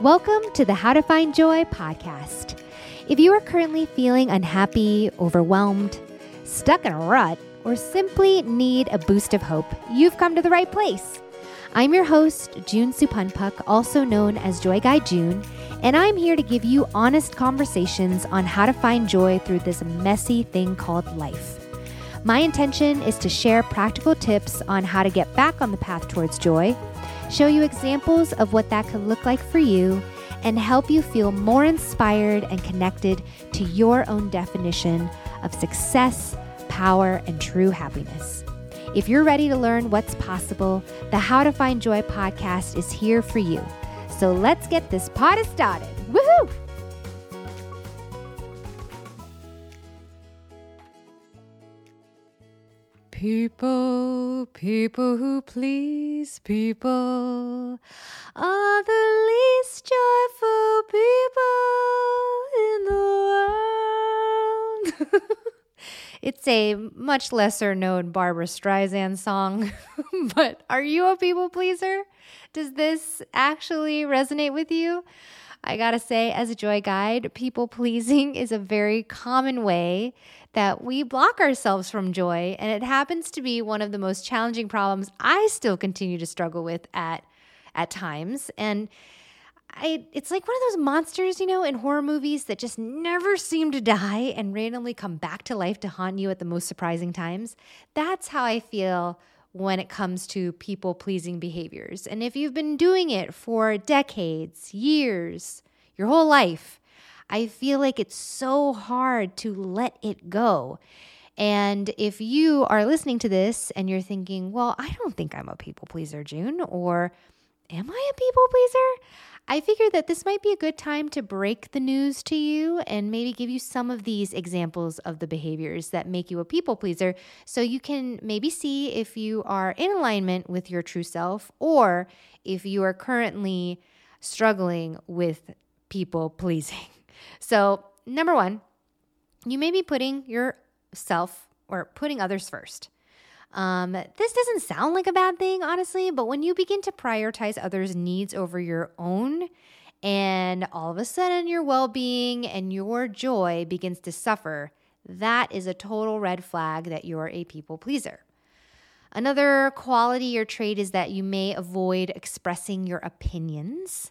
Welcome to the How to Find Joy podcast. If you are currently feeling unhappy, overwhelmed, stuck in a rut, or simply need a boost of hope, you've come to the right place. I'm your host, June Supanpak, also known as Joy Guide June, and I'm here to give you honest conversations on how to find joy through this messy thing called life. My intention is to share practical tips on how to get back on the path towards joy, show you examples of what that could look like for you, and help you feel more inspired and connected to your own definition of success, power, and true happiness. If you're ready to learn what's possible, the How to Find Joy podcast is here for you. So let's get this party started. Woohoo! People, people who please people are the least joyful people in the world. it's a much lesser known Barbra Streisand song, but are you a people pleaser? Does this actually resonate with you? I gotta say, as a joy guide, people pleasing is a very common way that we block ourselves from joy. And it happens to be one of the most challenging problems I still continue to struggle with at, at times. And I, it's like one of those monsters, you know, in horror movies that just never seem to die and randomly come back to life to haunt you at the most surprising times. That's how I feel when it comes to people pleasing behaviors. And if you've been doing it for decades, years, your whole life, I feel like it's so hard to let it go. And if you are listening to this and you're thinking, well, I don't think I'm a people pleaser, June, or am I a people pleaser? I figured that this might be a good time to break the news to you and maybe give you some of these examples of the behaviors that make you a people pleaser so you can maybe see if you are in alignment with your true self or if you are currently struggling with people pleasing. So, number one, you may be putting yourself or putting others first. Um, this doesn't sound like a bad thing, honestly, but when you begin to prioritize others' needs over your own, and all of a sudden your well being and your joy begins to suffer, that is a total red flag that you're a people pleaser. Another quality or trait is that you may avoid expressing your opinions.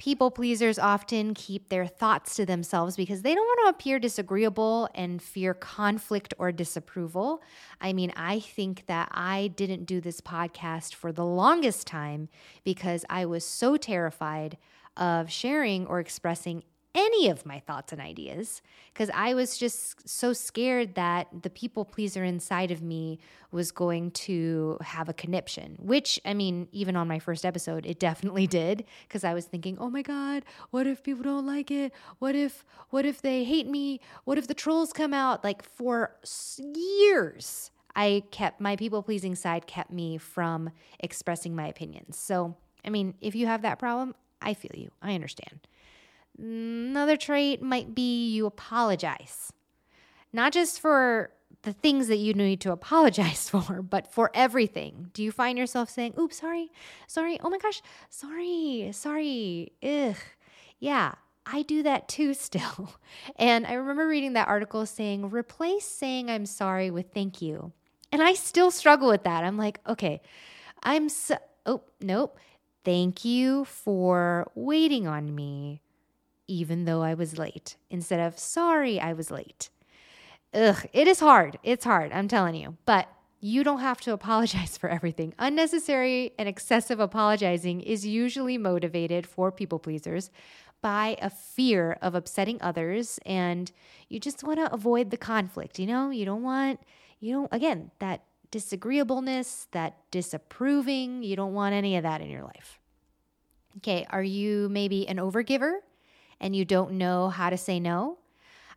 People pleasers often keep their thoughts to themselves because they don't want to appear disagreeable and fear conflict or disapproval. I mean, I think that I didn't do this podcast for the longest time because I was so terrified of sharing or expressing any of my thoughts and ideas because I was just so scared that the people pleaser inside of me was going to have a conniption, which I mean, even on my first episode, it definitely did because I was thinking, oh my God, what if people don't like it? What if, what if they hate me? What if the trolls come out? Like for years, I kept my people pleasing side kept me from expressing my opinions. So, I mean, if you have that problem, I feel you. I understand. Another trait might be you apologize, not just for the things that you need to apologize for, but for everything. Do you find yourself saying, oops, sorry, sorry, oh my gosh, sorry, sorry, ugh. Yeah, I do that too still. And I remember reading that article saying, replace saying I'm sorry with thank you. And I still struggle with that. I'm like, okay, I'm so, oh, nope. Thank you for waiting on me even though I was late, instead of sorry I was late. Ugh, it is hard. It's hard, I'm telling you. But you don't have to apologize for everything. Unnecessary and excessive apologizing is usually motivated for people pleasers by a fear of upsetting others and you just want to avoid the conflict, you know? You don't want you don't again, that disagreeableness, that disapproving, you don't want any of that in your life. Okay, are you maybe an overgiver? And you don't know how to say no,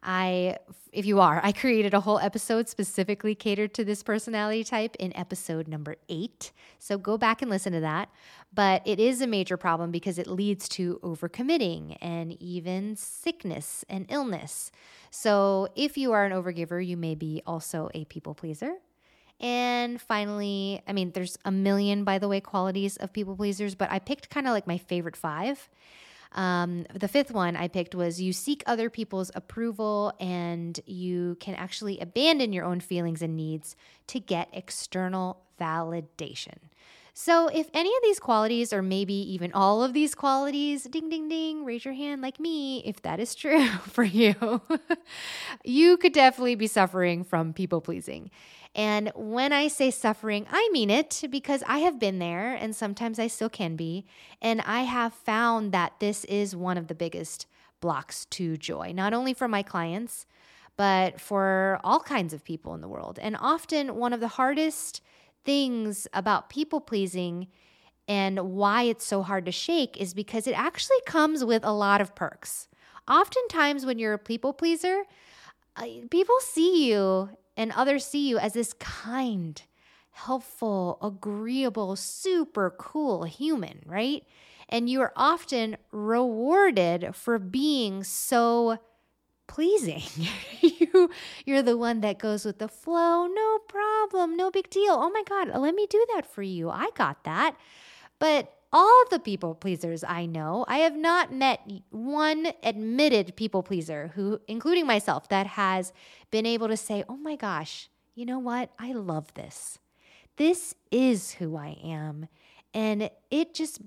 I, if you are, I created a whole episode specifically catered to this personality type in episode number eight. So go back and listen to that. But it is a major problem because it leads to overcommitting and even sickness and illness. So if you are an overgiver, you may be also a people pleaser. And finally, I mean, there's a million, by the way, qualities of people pleasers, but I picked kind of like my favorite five. Um, the fifth one I picked was you seek other people's approval and you can actually abandon your own feelings and needs to get external validation. So, if any of these qualities, or maybe even all of these qualities, ding, ding, ding, raise your hand like me if that is true for you, you could definitely be suffering from people pleasing. And when I say suffering, I mean it because I have been there and sometimes I still can be. And I have found that this is one of the biggest blocks to joy, not only for my clients, but for all kinds of people in the world. And often one of the hardest things about people pleasing and why it's so hard to shake is because it actually comes with a lot of perks. Oftentimes, when you're a people pleaser, people see you and others see you as this kind, helpful, agreeable, super cool human, right? And you are often rewarded for being so pleasing. you you're the one that goes with the flow. No problem. No big deal. Oh my god, let me do that for you. I got that. But all the people pleasers I know, I have not met one admitted people pleaser who including myself that has been able to say, "Oh my gosh, you know what? I love this. This is who I am." And it just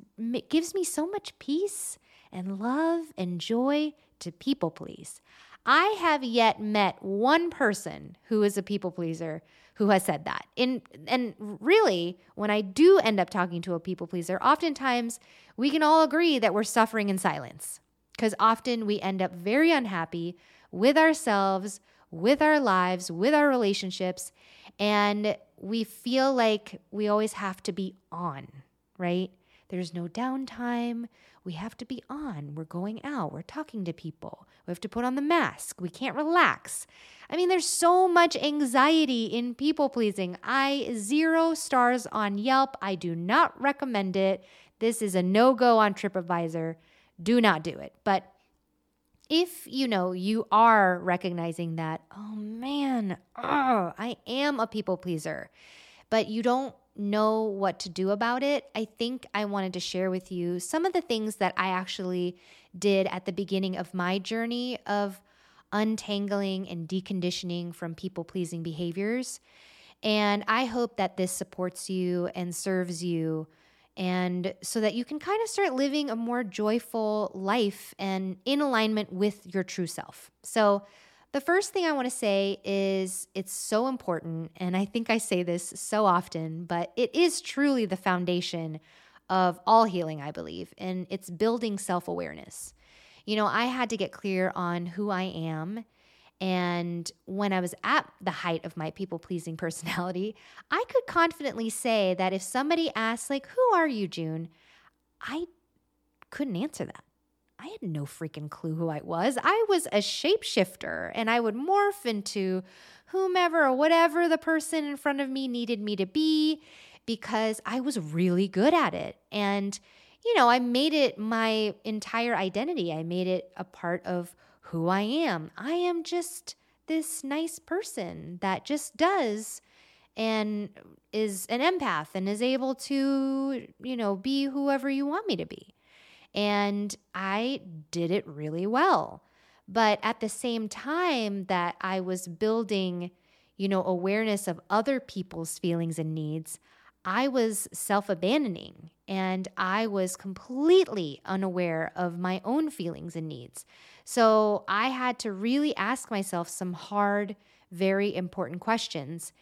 gives me so much peace and love and joy to people please. I have yet met one person who is a people pleaser who has said that. In and really, when I do end up talking to a people pleaser, oftentimes we can all agree that we're suffering in silence. Because often we end up very unhappy with ourselves, with our lives, with our relationships, and we feel like we always have to be on, right? There's no downtime. We have to be on. We're going out. We're talking to people. We have to put on the mask. We can't relax. I mean, there's so much anxiety in people pleasing. I zero stars on Yelp. I do not recommend it. This is a no go on TripAdvisor. Do not do it. But if you know you are recognizing that, oh man, I am a people pleaser, but you don't know what to do about it, I think I wanted to share with you some of the things that I actually did at the beginning of my journey of untangling and deconditioning from people pleasing behaviors. And I hope that this supports you and serves you and so that you can kind of start living a more joyful life and in alignment with your true self. So, the first thing I want to say is it's so important, and I think I say this so often, but it is truly the foundation of all healing, I believe, and it's building self awareness. You know, I had to get clear on who I am. And when I was at the height of my people pleasing personality, I could confidently say that if somebody asked, like, who are you, June? I couldn't answer that. I had no freaking clue who I was. I was a shapeshifter and I would morph into whomever or whatever the person in front of me needed me to be because I was really good at it. And, you know, I made it my entire identity. I made it a part of who I am. I am just this nice person that just does and is an empath and is able to, you know, be whoever you want me to be. And I did it really well. But at the same time that I was building, you know, awareness of other people's feelings and needs, I was self abandoning and I was completely unaware of my own feelings and needs. So I had to really ask myself some hard, very important questions.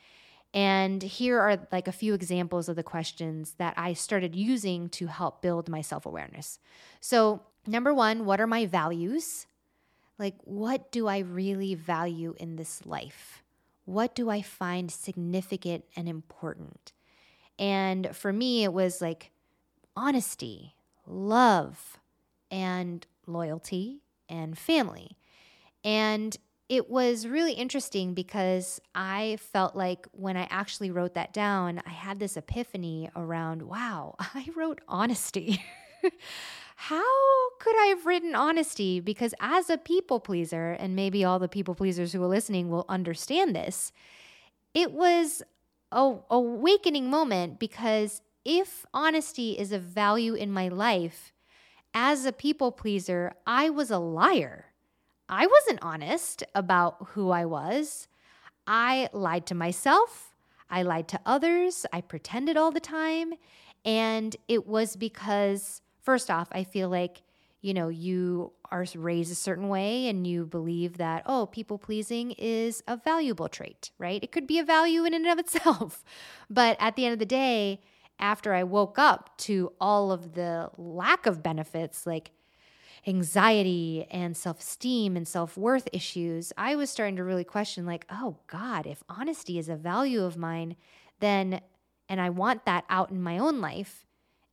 And here are like a few examples of the questions that I started using to help build my self awareness. So, number one, what are my values? Like, what do I really value in this life? What do I find significant and important? And for me, it was like honesty, love, and loyalty and family. And it was really interesting because I felt like when I actually wrote that down, I had this epiphany around wow, I wrote honesty. How could I have written honesty? Because as a people pleaser, and maybe all the people pleasers who are listening will understand this, it was a awakening moment because if honesty is a value in my life, as a people pleaser, I was a liar. I wasn't honest about who I was. I lied to myself. I lied to others. I pretended all the time. And it was because, first off, I feel like, you know, you are raised a certain way and you believe that, oh, people pleasing is a valuable trait, right? It could be a value in and of itself. But at the end of the day, after I woke up to all of the lack of benefits, like anxiety and self esteem and self worth issues, I was starting to really question, like, oh God, if honesty is a value of mine, then, and I want that out in my own life,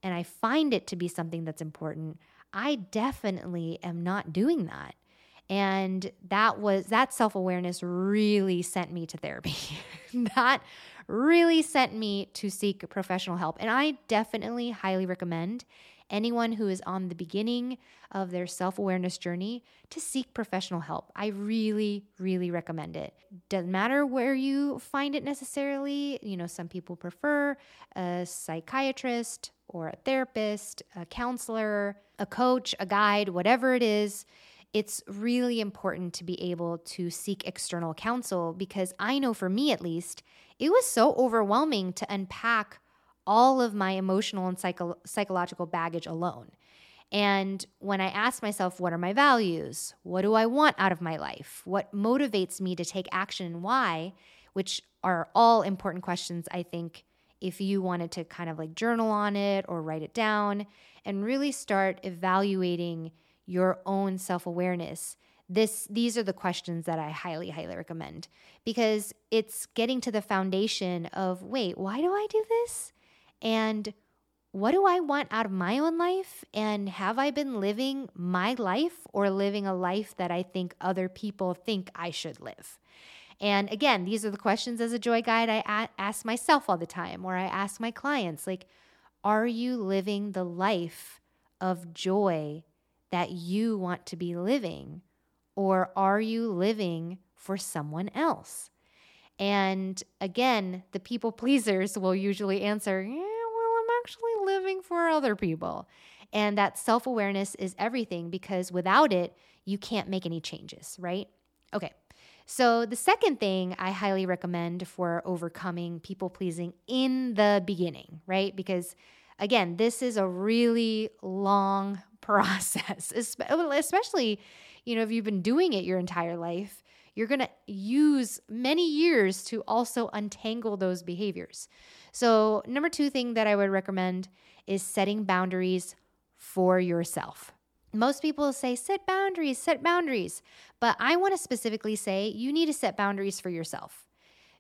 and I find it to be something that's important, I definitely am not doing that. And that was that self awareness really sent me to therapy. that really sent me to seek professional help. And I definitely highly recommend anyone who is on the beginning of their self awareness journey to seek professional help. I really, really recommend it. Doesn't matter where you find it necessarily. You know, some people prefer a psychiatrist or a therapist, a counselor, a coach, a guide, whatever it is it's really important to be able to seek external counsel because I know for me at least, it was so overwhelming to unpack all of my emotional and psycho- psychological baggage alone. And when I ask myself, what are my values? What do I want out of my life? What motivates me to take action and why? Which are all important questions, I think, if you wanted to kind of like journal on it or write it down and really start evaluating your own self-awareness this these are the questions that I highly highly recommend because it's getting to the foundation of wait, why do I do this? And what do I want out of my own life? And have I been living my life or living a life that I think other people think I should live? And again, these are the questions as a joy guide I ask myself all the time, or I ask my clients like, are you living the life of joy that you want to be living? Or are you living for someone else? And again, the people pleasers will usually answer, yeah, well, I'm actually living for other people. And that self awareness is everything because without it, you can't make any changes, right? Okay. So, the second thing I highly recommend for overcoming people pleasing in the beginning, right? Because again, this is a really long process, especially, you know, if you've been doing it your entire life, you're going to use many years to also untangle those behaviors. So, number two thing that I would recommend is setting boundaries for yourself. Most people say, set boundaries, set boundaries. But I want to specifically say, you need to set boundaries for yourself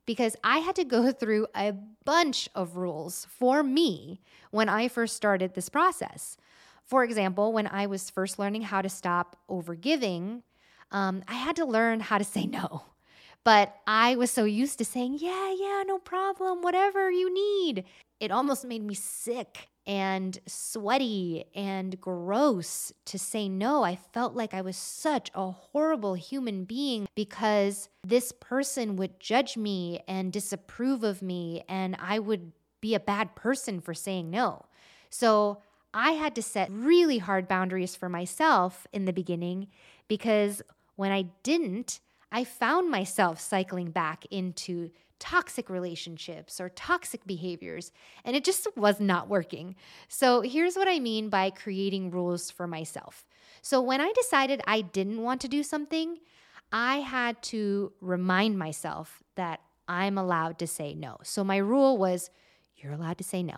because I had to go through a bunch of rules for me when I first started this process. For example, when I was first learning how to stop overgiving, um, I had to learn how to say no. But I was so used to saying, yeah, yeah, no problem, whatever you need. It almost made me sick and sweaty and gross to say no. I felt like I was such a horrible human being because this person would judge me and disapprove of me, and I would be a bad person for saying no. So I had to set really hard boundaries for myself in the beginning because when I didn't, I found myself cycling back into toxic relationships or toxic behaviors, and it just was not working. So, here's what I mean by creating rules for myself. So, when I decided I didn't want to do something, I had to remind myself that I'm allowed to say no. So, my rule was you're allowed to say no.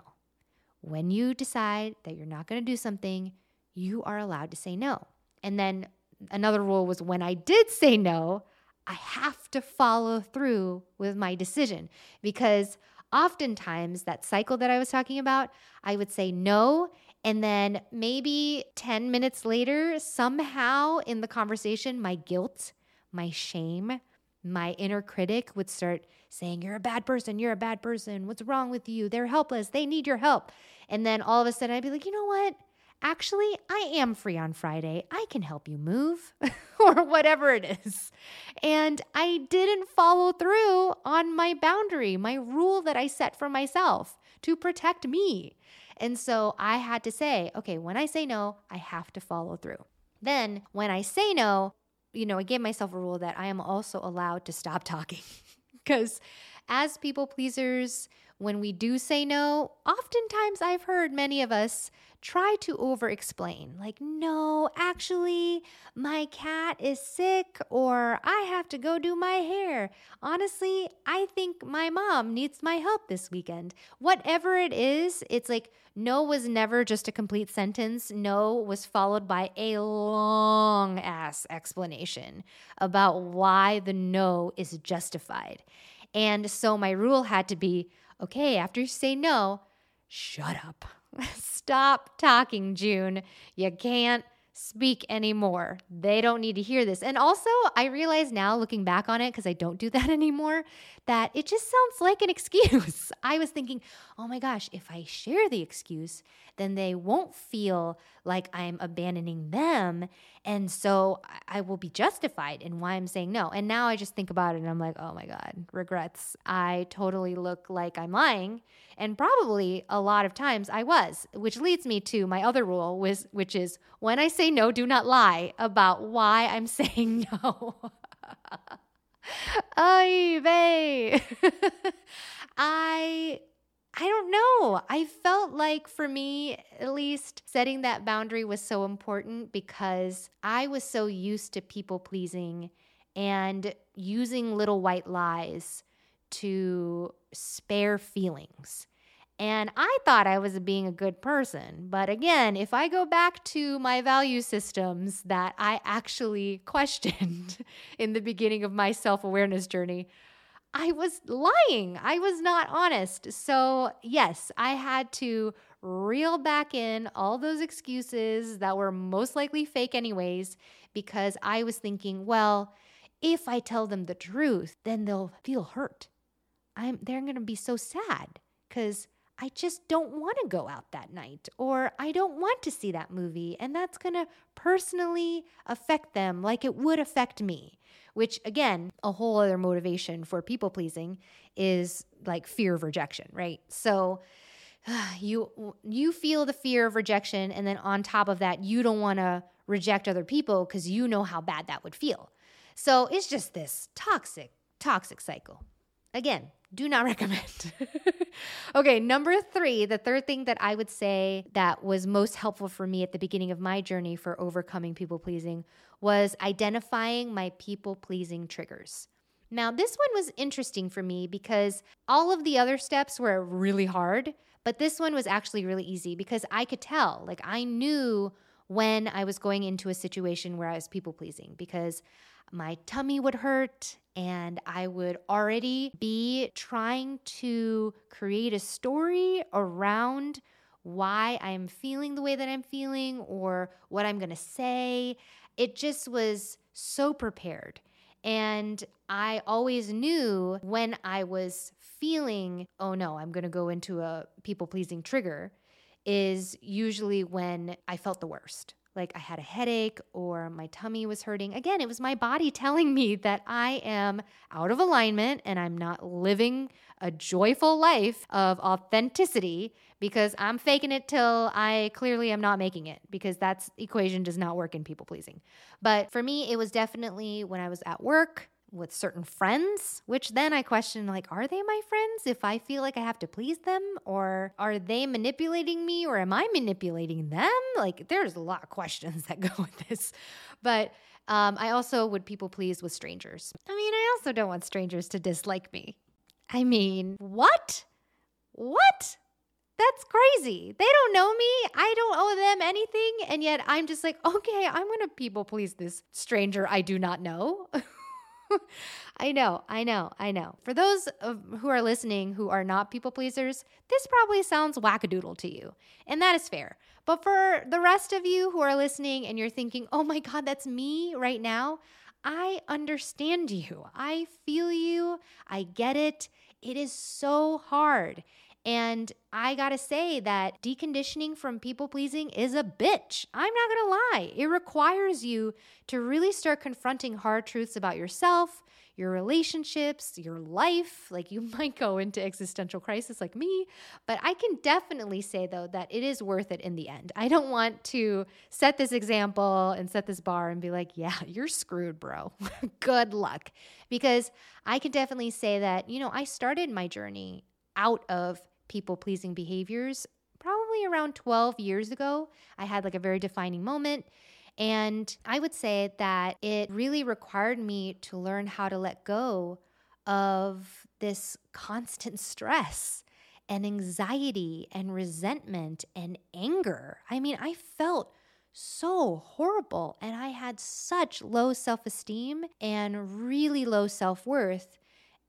When you decide that you're not going to do something, you are allowed to say no. And then another rule was when I did say no, I have to follow through with my decision because oftentimes that cycle that I was talking about, I would say no. And then maybe 10 minutes later, somehow in the conversation, my guilt, my shame, my inner critic would start saying, You're a bad person. You're a bad person. What's wrong with you? They're helpless. They need your help. And then all of a sudden I'd be like, You know what? Actually, I am free on Friday. I can help you move or whatever it is. And I didn't follow through on my boundary, my rule that I set for myself to protect me. And so I had to say, okay, when I say no, I have to follow through. Then when I say no, you know, I gave myself a rule that I am also allowed to stop talking. Because as people pleasers, when we do say no, oftentimes I've heard many of us try to over explain, like, no, actually, my cat is sick, or I have to go do my hair. Honestly, I think my mom needs my help this weekend. Whatever it is, it's like, no was never just a complete sentence. No was followed by a long ass explanation about why the no is justified. And so my rule had to be okay, after you say no, shut up. Stop talking, June. You can't speak anymore. They don't need to hear this. And also, I realize now, looking back on it, because I don't do that anymore, that it just sounds like an excuse. I was thinking, oh my gosh, if I share the excuse, then they won't feel like I'm abandoning them. And so I will be justified in why I'm saying no. And now I just think about it and I'm like, oh my God, regrets. I totally look like I'm lying. And probably a lot of times I was, which leads me to my other rule, which is when I say no, do not lie about why I'm saying no. Ay, babe. I I don't know. I felt like for me, at least, setting that boundary was so important because I was so used to people pleasing and using little white lies to spare feelings. And I thought I was being a good person. But again, if I go back to my value systems that I actually questioned in the beginning of my self awareness journey, I was lying. I was not honest. So, yes, I had to reel back in all those excuses that were most likely fake, anyways, because I was thinking, well, if I tell them the truth, then they'll feel hurt. I'm, they're going to be so sad because I just don't want to go out that night or I don't want to see that movie. And that's going to personally affect them like it would affect me, which, again, a whole other motivation for people pleasing is like fear of rejection, right? So, you you feel the fear of rejection and then on top of that you don't want to reject other people cuz you know how bad that would feel. So it's just this toxic toxic cycle. Again, do not recommend. okay, number three, the third thing that I would say that was most helpful for me at the beginning of my journey for overcoming people pleasing was identifying my people pleasing triggers. Now, this one was interesting for me because all of the other steps were really hard, but this one was actually really easy because I could tell, like, I knew when I was going into a situation where I was people pleasing because my tummy would hurt and I would already be trying to create a story around why I'm feeling the way that I'm feeling or what I'm going to say. It just was so prepared. And I always knew when I was feeling, oh no, I'm going to go into a people pleasing trigger, is usually when I felt the worst like I had a headache or my tummy was hurting. Again, it was my body telling me that I am out of alignment and I'm not living a joyful life of authenticity because I'm faking it till I clearly am not making it because that's equation does not work in people pleasing. But for me, it was definitely when I was at work with certain friends, which then I question like, are they my friends if I feel like I have to please them? Or are they manipulating me or am I manipulating them? Like, there's a lot of questions that go with this. But um, I also would people please with strangers. I mean, I also don't want strangers to dislike me. I mean, what? What? That's crazy. They don't know me. I don't owe them anything. And yet I'm just like, okay, I'm going to people please this stranger I do not know. I know, I know, I know. For those of, who are listening who are not people pleasers, this probably sounds wackadoodle to you, and that is fair. But for the rest of you who are listening and you're thinking, oh my God, that's me right now, I understand you. I feel you. I get it. It is so hard. And I gotta say that deconditioning from people pleasing is a bitch. I'm not gonna lie. It requires you to really start confronting hard truths about yourself, your relationships, your life. Like you might go into existential crisis like me, but I can definitely say though that it is worth it in the end. I don't want to set this example and set this bar and be like, yeah, you're screwed, bro. Good luck. Because I can definitely say that, you know, I started my journey out of people pleasing behaviors probably around 12 years ago. I had like a very defining moment. And I would say that it really required me to learn how to let go of this constant stress and anxiety and resentment and anger. I mean, I felt so horrible and I had such low self esteem and really low self worth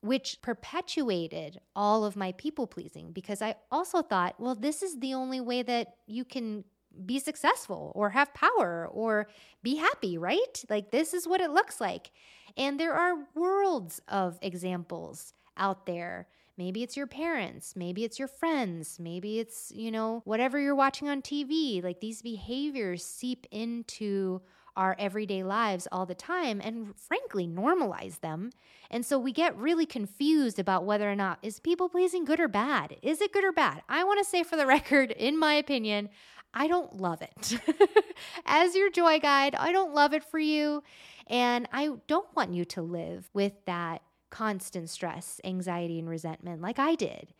which perpetuated all of my people pleasing because I also thought, well, this is the only way that you can be successful or have power or be happy, right? Like, this is what it looks like. And there are worlds of examples out there. Maybe it's your parents, maybe it's your friends, maybe it's, you know, whatever you're watching on TV. Like, these behaviors seep into our everyday lives all the time and frankly normalize them. And so we get really confused about whether or not is people pleasing good or bad? Is it good or bad? I want to say for the record, in my opinion, I don't love it. As your joy guide, I don't love it for you. And I don't want you to live with that constant stress, anxiety, and resentment like I did.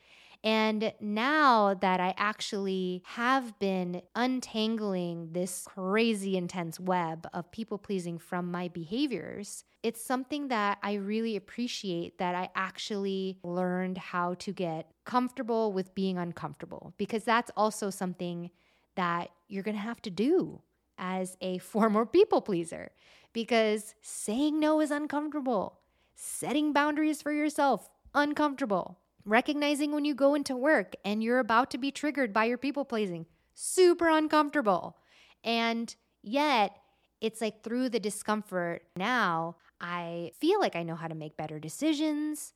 And now that I actually have been untangling this crazy intense web of people pleasing from my behaviors, it's something that I really appreciate that I actually learned how to get comfortable with being uncomfortable because that's also something that you're going to have to do as a former people pleaser because saying no is uncomfortable. Setting boundaries for yourself, uncomfortable. Recognizing when you go into work and you're about to be triggered by your people pleasing, super uncomfortable. And yet, it's like through the discomfort now, I feel like I know how to make better decisions.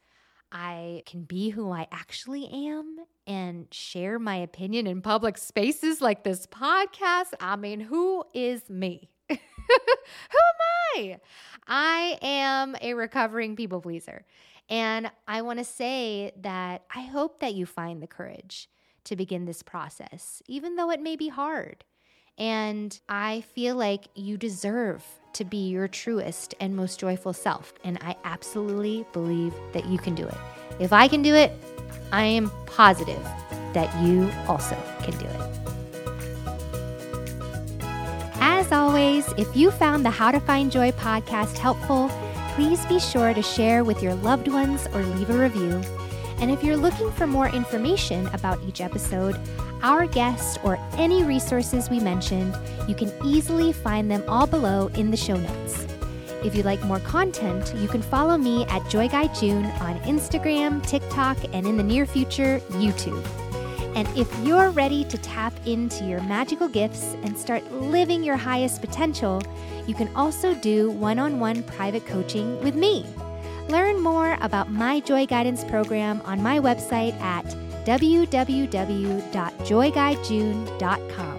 I can be who I actually am and share my opinion in public spaces like this podcast. I mean, who is me? who am I? I am a recovering people pleaser. And I want to say that I hope that you find the courage to begin this process, even though it may be hard. And I feel like you deserve to be your truest and most joyful self. And I absolutely believe that you can do it. If I can do it, I am positive that you also can do it. As always, if you found the How to Find Joy podcast helpful, please be sure to share with your loved ones or leave a review. And if you're looking for more information about each episode, our guests, or any resources we mentioned, you can easily find them all below in the show notes. If you'd like more content, you can follow me at Joy Guide June on Instagram, TikTok, and in the near future, YouTube. And if you're ready to tap into your magical gifts and start living your highest potential, you can also do one on one private coaching with me. Learn more about my Joy Guidance program on my website at www.joyguidejune.com.